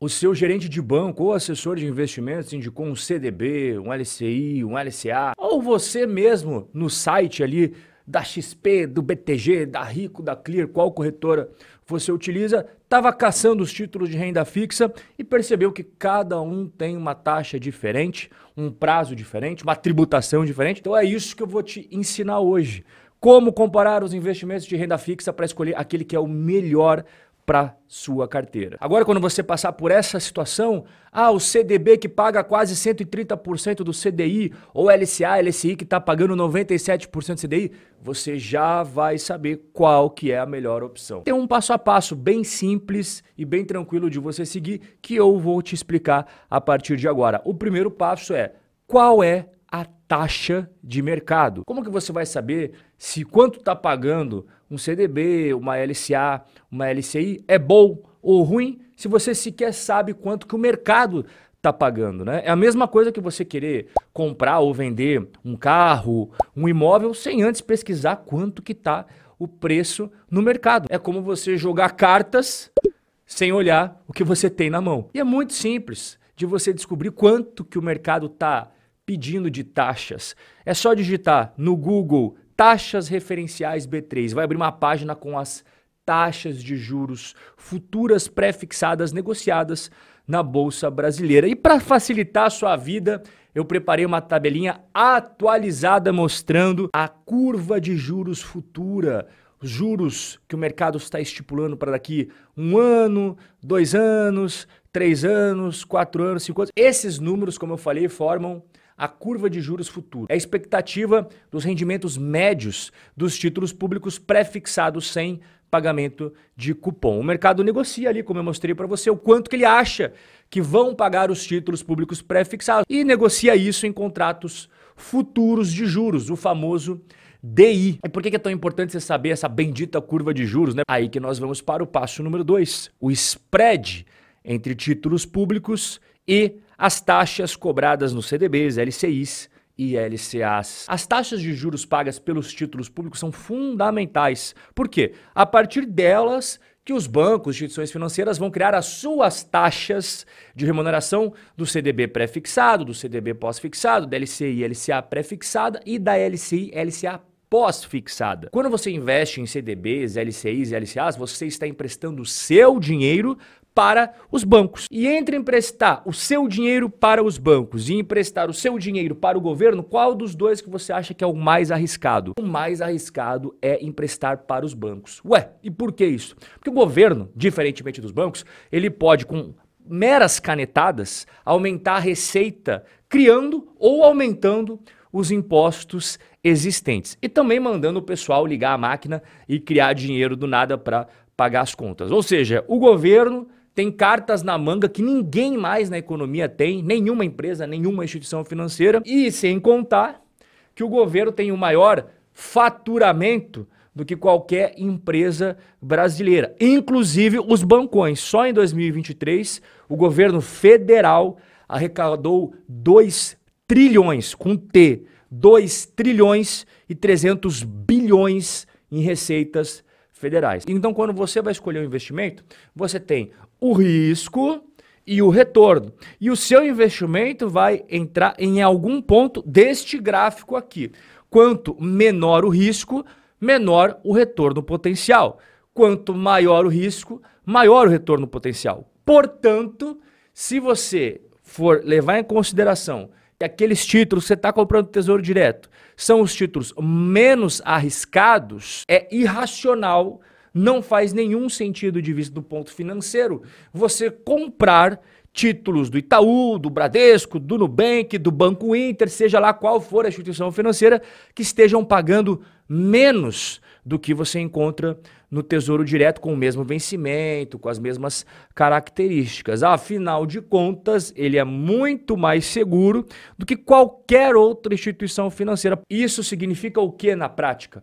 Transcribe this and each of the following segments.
o seu gerente de banco ou assessor de investimentos indicou um CDB, um LCI, um LCA, ou você mesmo no site ali da XP, do BTG, da Rico, da Clear, qual corretora você utiliza, estava caçando os títulos de renda fixa e percebeu que cada um tem uma taxa diferente, um prazo diferente, uma tributação diferente. Então é isso que eu vou te ensinar hoje. Como comparar os investimentos de renda fixa para escolher aquele que é o melhor para sua carteira. Agora, quando você passar por essa situação, ah, o CDB que paga quase 130% do CDI, ou LCA, LCI que está pagando 97% do CDI, você já vai saber qual que é a melhor opção. Tem um passo a passo bem simples e bem tranquilo de você seguir que eu vou te explicar a partir de agora. O primeiro passo é qual é a taxa de mercado. Como que você vai saber se quanto está pagando um CDB, uma LCA, uma LCI é bom ou ruim se você sequer sabe quanto que o mercado está pagando, né? É a mesma coisa que você querer comprar ou vender um carro, um imóvel sem antes pesquisar quanto que está o preço no mercado. É como você jogar cartas sem olhar o que você tem na mão. E é muito simples de você descobrir quanto que o mercado está pedindo de taxas. É só digitar no Google taxas referenciais B3. Vai abrir uma página com as taxas de juros futuras pré-fixadas negociadas na bolsa brasileira. E para facilitar a sua vida, eu preparei uma tabelinha atualizada mostrando a curva de juros futura, os juros que o mercado está estipulando para daqui um ano, dois anos, três anos, quatro anos, cinco anos. Esses números, como eu falei, formam a curva de juros futuro. É a expectativa dos rendimentos médios dos títulos públicos pré-fixados sem pagamento de cupom. O mercado negocia ali, como eu mostrei para você, o quanto que ele acha que vão pagar os títulos públicos pré-fixados e negocia isso em contratos futuros de juros, o famoso DI. E por que é tão importante você saber essa bendita curva de juros? Né? Aí que nós vamos para o passo número 2, o spread entre títulos públicos e as taxas cobradas nos CDBs, LCIs e LCAs. As taxas de juros pagas pelos títulos públicos são fundamentais. Por quê? A partir delas que os bancos, instituições financeiras vão criar as suas taxas de remuneração do CDB pré-fixado, do CDB pós-fixado, da LCI LCA pré-fixada e da LCI LCA pós-fixada. Quando você investe em CDBs, LCIs e LCAs, você está emprestando seu dinheiro para os bancos. E entre emprestar o seu dinheiro para os bancos e emprestar o seu dinheiro para o governo, qual dos dois que você acha que é o mais arriscado? O mais arriscado é emprestar para os bancos. Ué, e por que isso? Porque o governo, diferentemente dos bancos, ele pode com meras canetadas aumentar a receita criando ou aumentando os impostos existentes e também mandando o pessoal ligar a máquina e criar dinheiro do nada para pagar as contas. Ou seja, o governo tem cartas na manga que ninguém mais na economia tem, nenhuma empresa, nenhuma instituição financeira, e sem contar que o governo tem o maior faturamento do que qualquer empresa brasileira, inclusive os bancões. Só em 2023, o governo federal arrecadou 2 trilhões, com T, 2 trilhões e 300 bilhões em receitas federais. Então, quando você vai escolher um investimento, você tem o risco e o retorno. E o seu investimento vai entrar em algum ponto deste gráfico aqui. Quanto menor o risco, menor o retorno potencial. Quanto maior o risco, maior o retorno potencial. Portanto, se você for levar em consideração que aqueles títulos que você está comprando tesouro direto são os títulos menos arriscados, é irracional não faz nenhum sentido de vista do ponto financeiro você comprar títulos do Itaú, do Bradesco, do Nubank, do Banco Inter, seja lá qual for a instituição financeira, que estejam pagando menos do que você encontra no Tesouro Direto com o mesmo vencimento, com as mesmas características. Afinal de contas, ele é muito mais seguro do que qualquer outra instituição financeira. Isso significa o que na prática?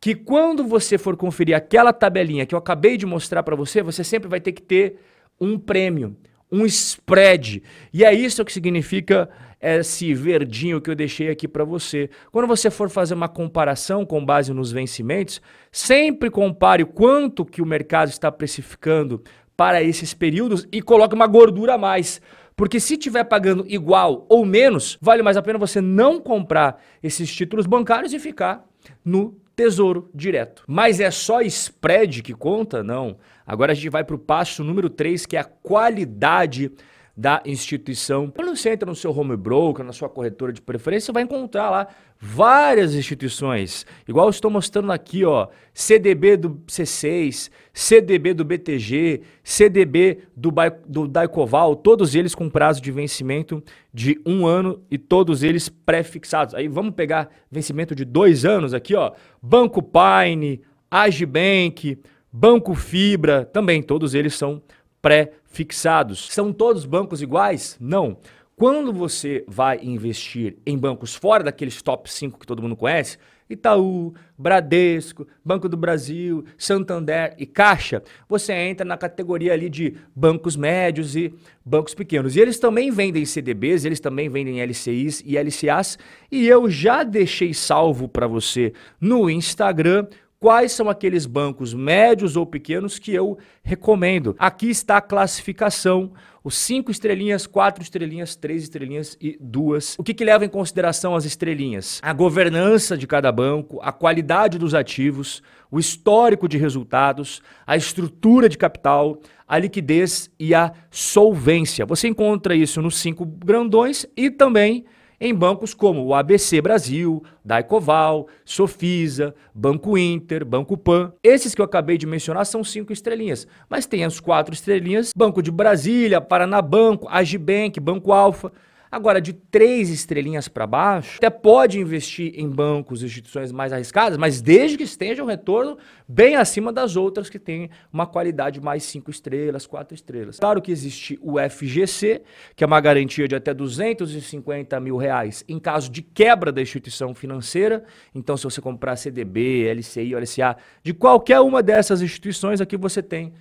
Que quando você for conferir aquela tabelinha que eu acabei de mostrar para você, você sempre vai ter que ter um prêmio, um spread. E é isso que significa esse verdinho que eu deixei aqui para você. Quando você for fazer uma comparação com base nos vencimentos, sempre compare quanto que o mercado está precificando para esses períodos e coloque uma gordura a mais. Porque se estiver pagando igual ou menos, vale mais a pena você não comprar esses títulos bancários e ficar no tesouro direto. Mas é só spread que conta? Não. Agora a gente vai para o passo número 3, que é a qualidade da instituição. Quando você entra no seu home broker, na sua corretora de preferência, você vai encontrar lá várias instituições. Igual eu estou mostrando aqui, ó, CDB do C6, CDB do BTG, CDB do, do Daicoval, todos eles com prazo de vencimento de um ano e todos eles pré-fixados. Aí vamos pegar vencimento de dois anos aqui, ó, Banco Pine, Agibank, Banco Fibra, também todos eles são pré-fixados. São todos bancos iguais? Não. Quando você vai investir em bancos fora daqueles top 5 que todo mundo conhece, Itaú, Bradesco, Banco do Brasil, Santander e Caixa, você entra na categoria ali de bancos médios e bancos pequenos. E eles também vendem CDBs, eles também vendem LCIs e LCAs, e eu já deixei salvo para você no Instagram quais são aqueles bancos médios ou pequenos que eu recomendo. Aqui está a classificação, os cinco estrelinhas, quatro estrelinhas, três estrelinhas e duas. O que, que leva em consideração as estrelinhas? A governança de cada banco, a qualidade dos ativos, o histórico de resultados, a estrutura de capital, a liquidez e a solvência. Você encontra isso nos cinco grandões e também em bancos como o ABC Brasil, Daicoval, Sofisa, Banco Inter, Banco Pan. Esses que eu acabei de mencionar são cinco estrelinhas, mas tem as quatro estrelinhas: Banco de Brasília, Paranabanco, Agibank, Banco Alfa. Agora, de três estrelinhas para baixo, até pode investir em bancos, instituições mais arriscadas, mas desde que esteja um retorno bem acima das outras que têm uma qualidade mais cinco estrelas, quatro estrelas. Claro que existe o FGC, que é uma garantia de até 250 mil reais em caso de quebra da instituição financeira. Então, se você comprar CDB, LCI, LCA, de qualquer uma dessas instituições, aqui você tem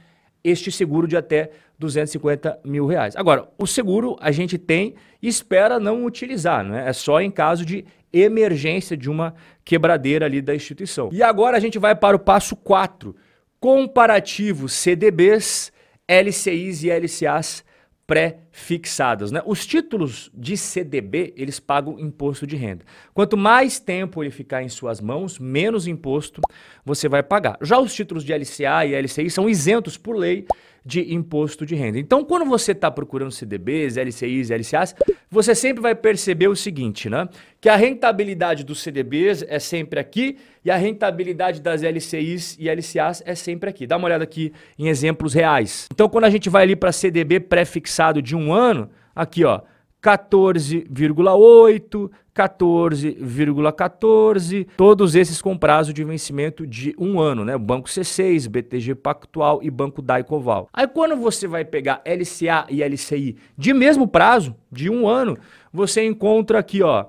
este seguro de até 250 mil reais. Agora, o seguro a gente tem e espera não utilizar, né? é só em caso de emergência de uma quebradeira ali da instituição. E agora a gente vai para o passo 4, comparativo CDBs, LCIs e LCAs pré-fixadas. Né? Os títulos de CDB, eles pagam imposto de renda. Quanto mais tempo ele ficar em suas mãos, menos imposto você vai pagar. Já os títulos de LCA e LCI são isentos por lei de imposto de renda. Então, quando você está procurando CDBs, LCIs, LCAs, você sempre vai perceber o seguinte, né? Que a rentabilidade dos CDBs é sempre aqui e a rentabilidade das LCIs e LCAs é sempre aqui. Dá uma olhada aqui em exemplos reais. Então, quando a gente vai ali para CDB pré-fixado de um ano, aqui ó, 14,8, 14,14, todos esses com prazo de vencimento de um ano, né? Banco C6, BTG Pactual e Banco Daicoval. Aí quando você vai pegar LCA e LCI de mesmo prazo, de um ano, você encontra aqui, ó,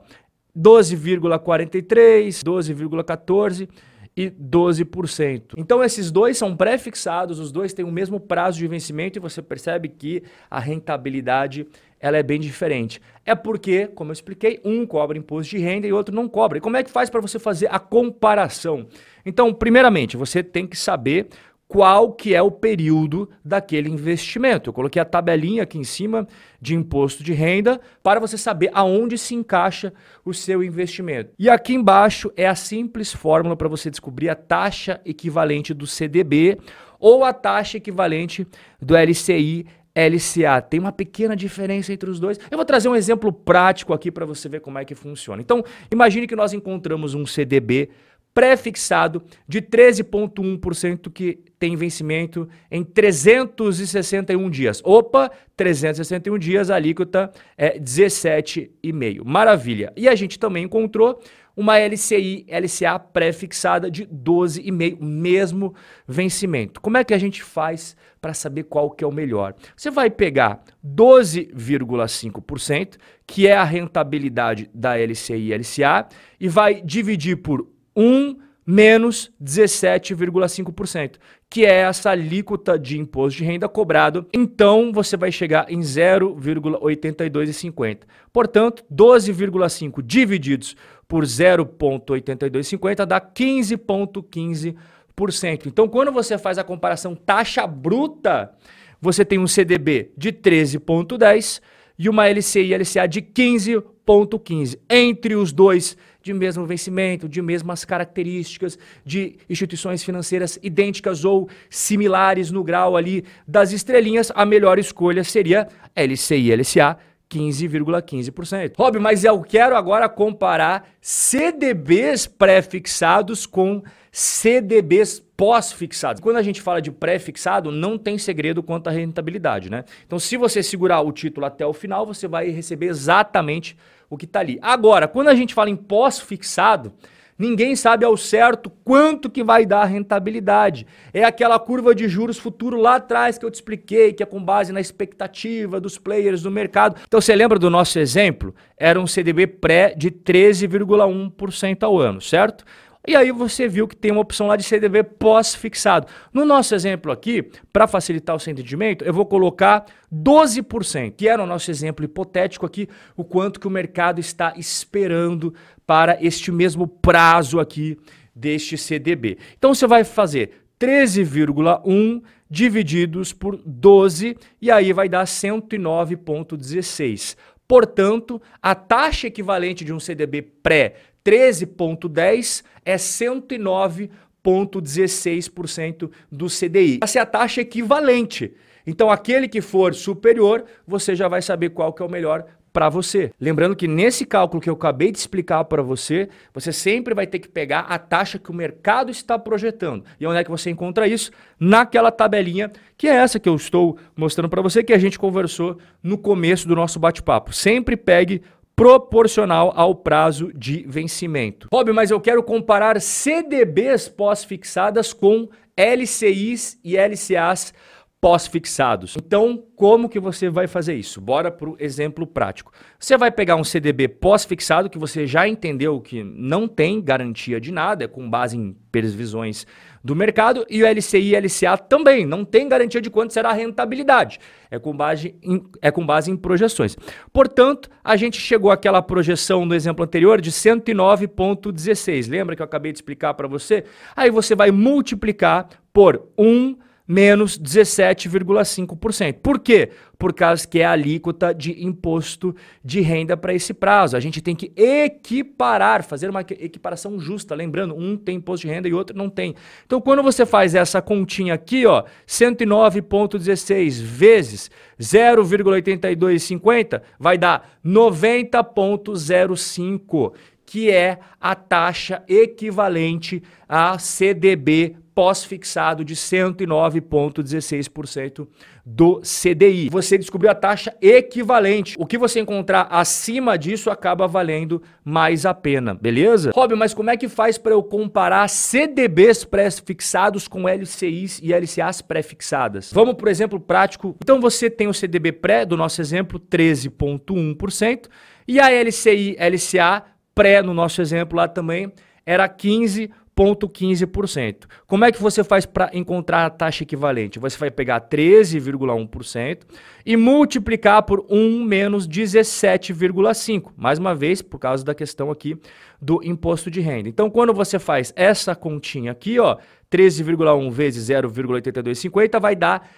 12,43, 12,14 e 12%. Então esses dois são pré-fixados, os dois têm o mesmo prazo de vencimento e você percebe que a rentabilidade ela é bem diferente. É porque, como eu expliquei, um cobra imposto de renda e outro não cobra. E como é que faz para você fazer a comparação? Então, primeiramente, você tem que saber qual que é o período daquele investimento. Eu coloquei a tabelinha aqui em cima de imposto de renda para você saber aonde se encaixa o seu investimento. E aqui embaixo é a simples fórmula para você descobrir a taxa equivalente do CDB ou a taxa equivalente do LCI LCA. Tem uma pequena diferença entre os dois. Eu vou trazer um exemplo prático aqui para você ver como é que funciona. Então, imagine que nós encontramos um CDB pré-fixado de 13,1% que tem vencimento em 361 dias. Opa, 361 dias, a alíquota é 17,5. Maravilha. E a gente também encontrou uma LCI, LCA pré-fixada de 12,5, mesmo vencimento. Como é que a gente faz para saber qual que é o melhor? Você vai pegar 12,5%, que é a rentabilidade da LCI e LCA, e vai dividir por 1 menos 17,5%, que é essa alíquota de imposto de renda cobrado. Então você vai chegar em 0,8250. Portanto, 12,5 divididos por 0,8250 dá 15,15%. Então, quando você faz a comparação taxa bruta, você tem um CDB de 13,10 e uma LCI LCA de 15,15. Entre os dois, de mesmo vencimento, de mesmas características, de instituições financeiras idênticas ou similares no grau ali das estrelinhas, a melhor escolha seria LCI LCA 15,15%. Rob, mas eu quero agora comparar CDBs pré-fixados com CDBs pós-fixados. Quando a gente fala de pré-fixado, não tem segredo quanto à rentabilidade, né? Então, se você segurar o título até o final, você vai receber exatamente o que está ali. Agora, quando a gente fala em pós-fixado, Ninguém sabe ao certo quanto que vai dar a rentabilidade. É aquela curva de juros futuro lá atrás que eu te expliquei, que é com base na expectativa dos players do mercado. Então você lembra do nosso exemplo? Era um CDB pré de 13,1% ao ano, certo? E aí você viu que tem uma opção lá de CDB pós-fixado. No nosso exemplo aqui, para facilitar o seu entendimento, eu vou colocar 12%, que era o nosso exemplo hipotético aqui, o quanto que o mercado está esperando para este mesmo prazo aqui deste CDB. Então você vai fazer 13,1 divididos por 12 e aí vai dar 109,16. Portanto, a taxa equivalente de um CDB pré 13,10 é 109,16% do CDI. Essa é a taxa equivalente. Então, aquele que for superior, você já vai saber qual que é o melhor para você. Lembrando que nesse cálculo que eu acabei de explicar para você, você sempre vai ter que pegar a taxa que o mercado está projetando. E onde é que você encontra isso? Naquela tabelinha, que é essa que eu estou mostrando para você, que a gente conversou no começo do nosso bate-papo. Sempre pegue proporcional ao prazo de vencimento. Rob, mas eu quero comparar CDBs pós-fixadas com LCIs e LCAs pós-fixados. Então, como que você vai fazer isso? Bora para o exemplo prático. Você vai pegar um CDB pós-fixado que você já entendeu que não tem garantia de nada, é com base em previsões do mercado, e o LCI e LCA também não tem garantia de quanto será a rentabilidade, é com base em, é com base em projeções. Portanto, a gente chegou àquela projeção no exemplo anterior de 109,16. Lembra que eu acabei de explicar para você? Aí você vai multiplicar por 1 menos 17,5%. Por quê? Por causa que é a alíquota de imposto de renda para esse prazo. A gente tem que equiparar, fazer uma equiparação justa. Lembrando, um tem imposto de renda e outro não tem. Então, quando você faz essa continha aqui, ó, 109,16 vezes 0,8250, vai dar 90,05 que é a taxa equivalente a CDB pós-fixado de 109,16% do CDI. Você descobriu a taxa equivalente. O que você encontrar acima disso acaba valendo mais a pena, beleza? Rob, mas como é que faz para eu comparar CDBs pré-fixados com LCIs e LCAs pré-fixadas? Vamos por exemplo prático. Então você tem o CDB pré do nosso exemplo 13,1% e a LCI LCA pré no nosso exemplo lá também era 15 0,15%. Como é que você faz para encontrar a taxa equivalente? Você vai pegar 13,1% e multiplicar por 1 menos 17,5%. Mais uma vez, por causa da questão aqui do imposto de renda. Então, quando você faz essa continha aqui, ó, 13,1 vezes 0,8250 vai dar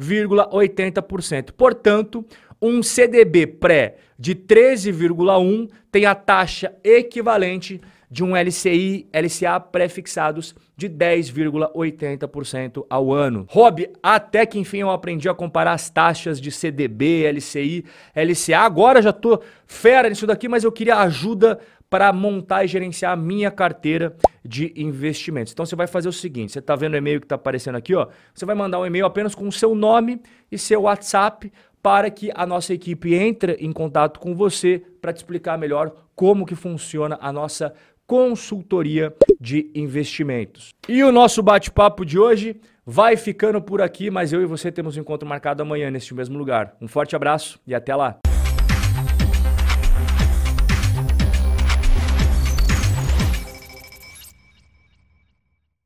10,80%. Portanto, um CDB pré de 13,1 tem a taxa equivalente de um LCI, LCA pré-fixados de 10,80% ao ano. Rob, até que enfim eu aprendi a comparar as taxas de CDB, LCI, LCA. Agora já tô fera nisso daqui, mas eu queria ajuda para montar e gerenciar a minha carteira de investimentos. Então você vai fazer o seguinte, você está vendo o e-mail que está aparecendo aqui, ó? Você vai mandar um e-mail apenas com o seu nome e seu WhatsApp para que a nossa equipe entre em contato com você para te explicar melhor como que funciona a nossa consultoria de investimentos. E o nosso bate-papo de hoje vai ficando por aqui, mas eu e você temos um encontro marcado amanhã neste mesmo lugar. Um forte abraço e até lá.